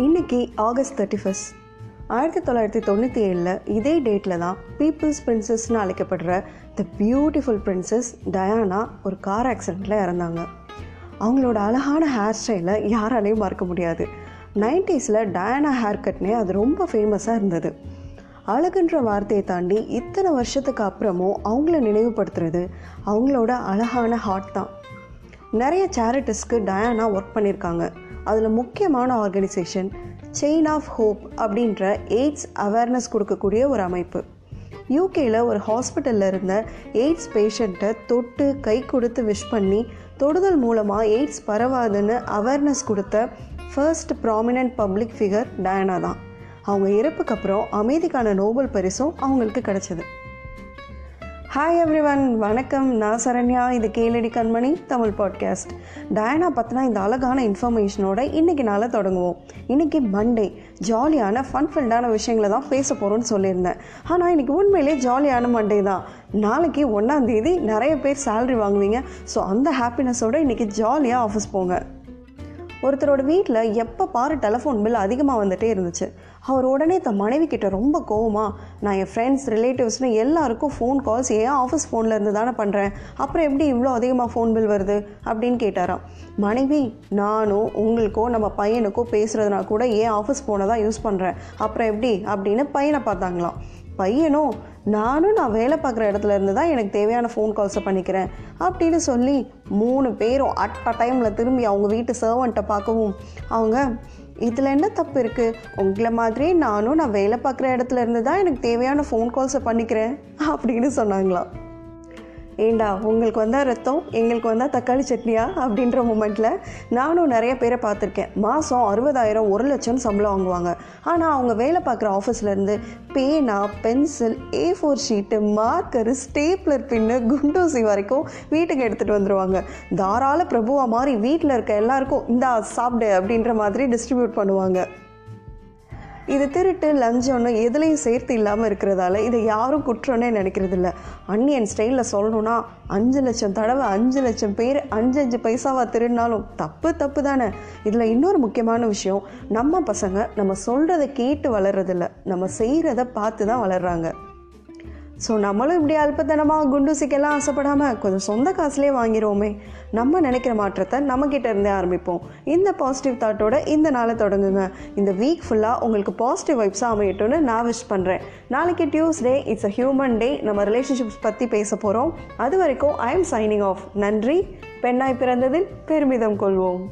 இன்னைக்கு August thirty first ஆயிரத்தி தொள்ளாயிரத்தி தொண்ணூற்றி ஏழில் இதே டேட்டில் தான் பீப்புள்ஸ் பிரின்சஸ்னு அழைக்கப்படுற த பியூட்டிஃபுல் பிரின்சஸ் டயானா ஒரு கார் ஆக்சிடெண்ட்டில் இறந்தாங்க. அவங்களோட அழகான ஹேர் ஸ்டைலை யாராலையும் மறக்க முடியாது. நைன்டிஸில் டயானா ஹேர் கட்னே அது ரொம்ப ஃபேமஸாக இருந்தது. அழகுன்ற வார்த்தையை தாண்டி இத்தனை வருஷத்துக்கு அப்புறமும் அவங்கள நினைவுபடுத்துறது அவங்களோட அழகான ஹார்ட் தான். நிறைய சேரிட்டிஸ்க்கு டயானா ஒர்க் பண்ணியிருக்காங்க அதில் முக்கியமான ஆர்கனைசேஷன் செயின் ஆஃப் ஹோப் அப்படின்ற எய்ட்ஸ் அவேர்னஸ் கொடுக்கக்கூடிய ஒரு அமைப்பு. யூகேயில் ஒரு ஹாஸ்பிட்டலில் இருந்த எய்ட்ஸ் பேஷண்ட்டை தொட்டு கை கொடுத்து விஷ் பண்ணி தொடுதல் மூலமாக எய்ட்ஸ் பரவாதுன்னு அவேர்னஸ் கொடுத்த first prominent public figure Diana தான். அவங்க இறப்புக்கு அப்புறம் அமைதிக்கான நோபல் பரிசும் அவங்களுக்கு கிடைச்சது. ஹாய் எவ்ரி ஒன் வணக்கம். நான் சரண்யா இது கேளடி கண்மணி தமிழ் பாட்காஸ்ட் டயனா பற்றினா இந்த அழகான இன்ஃபர்மேஷனோட இன்றைக்கி நாளில் தொடங்குவோம். இன்றைக்கி மண்டே ஜாலியான ஃபன்ஃபில்டான விஷயங்களை தான் பேச போகிறோன்னு சொல்லியிருந்தேன். ஆனால் இன்றைக்கி உண்மையிலே ஜாலியான மண்டே தான். நாளைக்கு ஒன்றாந்தேதி நிறைய பேர் சேல்ரி வாங்குவீங்க. ஸோ அந்த ஹாப்பினஸோடு இன்றைக்கி ஜாலியாக ஆஃபீஸ் போங்க. ஒருத்தரோட வீட்டில் எப்போ பாரு டெலஃபோன் பில் அதிகமாக வந்துகிட்டே இருந்துச்சு. அவர் உடனே தன் மனைவி கிட்ட ரொம்ப கோவமாக நான் என் ஃப்ரெண்ட்ஸ் ரிலேட்டிவ்ஸ்னு எல்லாருக்கும் ஃபோன் கால்ஸ் ஏன் ஆஃபீஸ் ஃபோனில் இருந்து தானே பண்ணுறேன் அப்புறம் எப்படி இவ்வளோ அதிகமாக ஃபோன் பில் வருது? அப்படின்னு கேட்டாராம். மனைவி நானும் உங்களுக்கோ நம்ம பையனுக்கோ பேசுகிறதுனா கூட ஏன் ஆஃபீஸ் ஃபோனை தான் யூஸ் பண்ணுறேன் அப்புறம் எப்படி? அப்படின்னு பையனை பார்த்தாங்களாம். பையனும் நானும் நான் வேலை பார்க்குற இடத்துல இருந்து தான் எனக்கு தேவையான ஃபோன் கால்ஸை பண்ணிக்கிறேன் அப்படின்னு சொல்லி மூணு பேரும் அட் அ டைமில் திரும்பி அவங்க வீட்டு சர்வன்ட்டை பார்க்கவும் அவங்க இதில் என்ன தப்பு இருக்குது உங்களை மாதிரியே நானும் நான் வேலை பார்க்குற இடத்துல இருந்து தான் எனக்கு தேவையான ஃபோன் கால்ஸை பண்ணிக்கிறேன் அப்படின்னு சொன்னாங்களாம். ஏண்டா உங்களுக்கு வந்தால் ரத்தம் எங்களுக்கு வந்தால் தக்காளி சட்னியா அப்படின்ற மூமெண்ட்டில் நானும் நிறைய பேரை பார்த்துருக்கேன். மாதம் அறுபதாயிரம் ஒரு லட்சம் சம்பளம் வாங்குவாங்க. ஆனால் அவங்க வேலை பார்க்குற ஆஃபீஸ்லேருந்து பேனா pencil A four sheet marker stapler pin குண்டூசி வரைக்கும் வீட்டுக்கு எடுத்துகிட்டு வந்துடுவாங்க தாராள பிரபுவா மாதிரி வீட்டில் இருக்க எல்லாருக்கும் இந்தா சாப்பிடு அப்படின்ற மாதிரி டிஸ்ட்ரிபியூட் பண்ணுவாங்க. இது திருட்டு லஞ்சம்னு எதுலேயும் சேர்த்து இல்லாமல் இருக்கிறதால இதை யாரும் குற்றம்னே நினைக்கிறது இல்லை அன்னியன் ஸ்டைலில் சொல்லணும்னா அஞ்சு லட்சம் தடவை அஞ்சு லட்சம் பேர் அஞ்சு அஞ்சு பைசாவாக திருடினாலும் தப்பு தப்பு தானே. இதில் இன்னொரு முக்கியமான விஷயம் நம்ம பசங்க நம்ம சொல்கிறத கேட்டு வளர்றதில்ல. நம்ம செய்கிறத பார்த்து தான் வளர்கிறாங்க ஸோ நம்மளும் இப்படி அல்பத்தனமாக குண்டூசிக்கெல்லாம் ஆசைப்படாமல் கொஞ்சம் சொந்த காசுலேயே வாங்கிடுவோமே நம்ம நினைக்கிற மாற்றத்தை நம்மக்கிட்ட இருந்தே ஆரம்பிப்போம். இந்த பாசிட்டிவ் தாட்டோட இந்த நாளை தொடங்குங்க. இந்த வீக் ஃபுல்லாக உங்களுக்கு பாசிட்டிவ் வைப்ஸாக அமையட்டும்னு நான் விஷ் பண்ணுறேன் நாளைக்கு Tuesday it's a human day நம்ம ரிலேஷன்ஷிப்ஸ் பற்றி பேச போகிறோம் அது வரைக்கும் ஐ எம் சைனிங் ஆஃப் நன்றி. பெண்ணாய் பிறந்ததில் பெருமிதம் கொள்வோம்.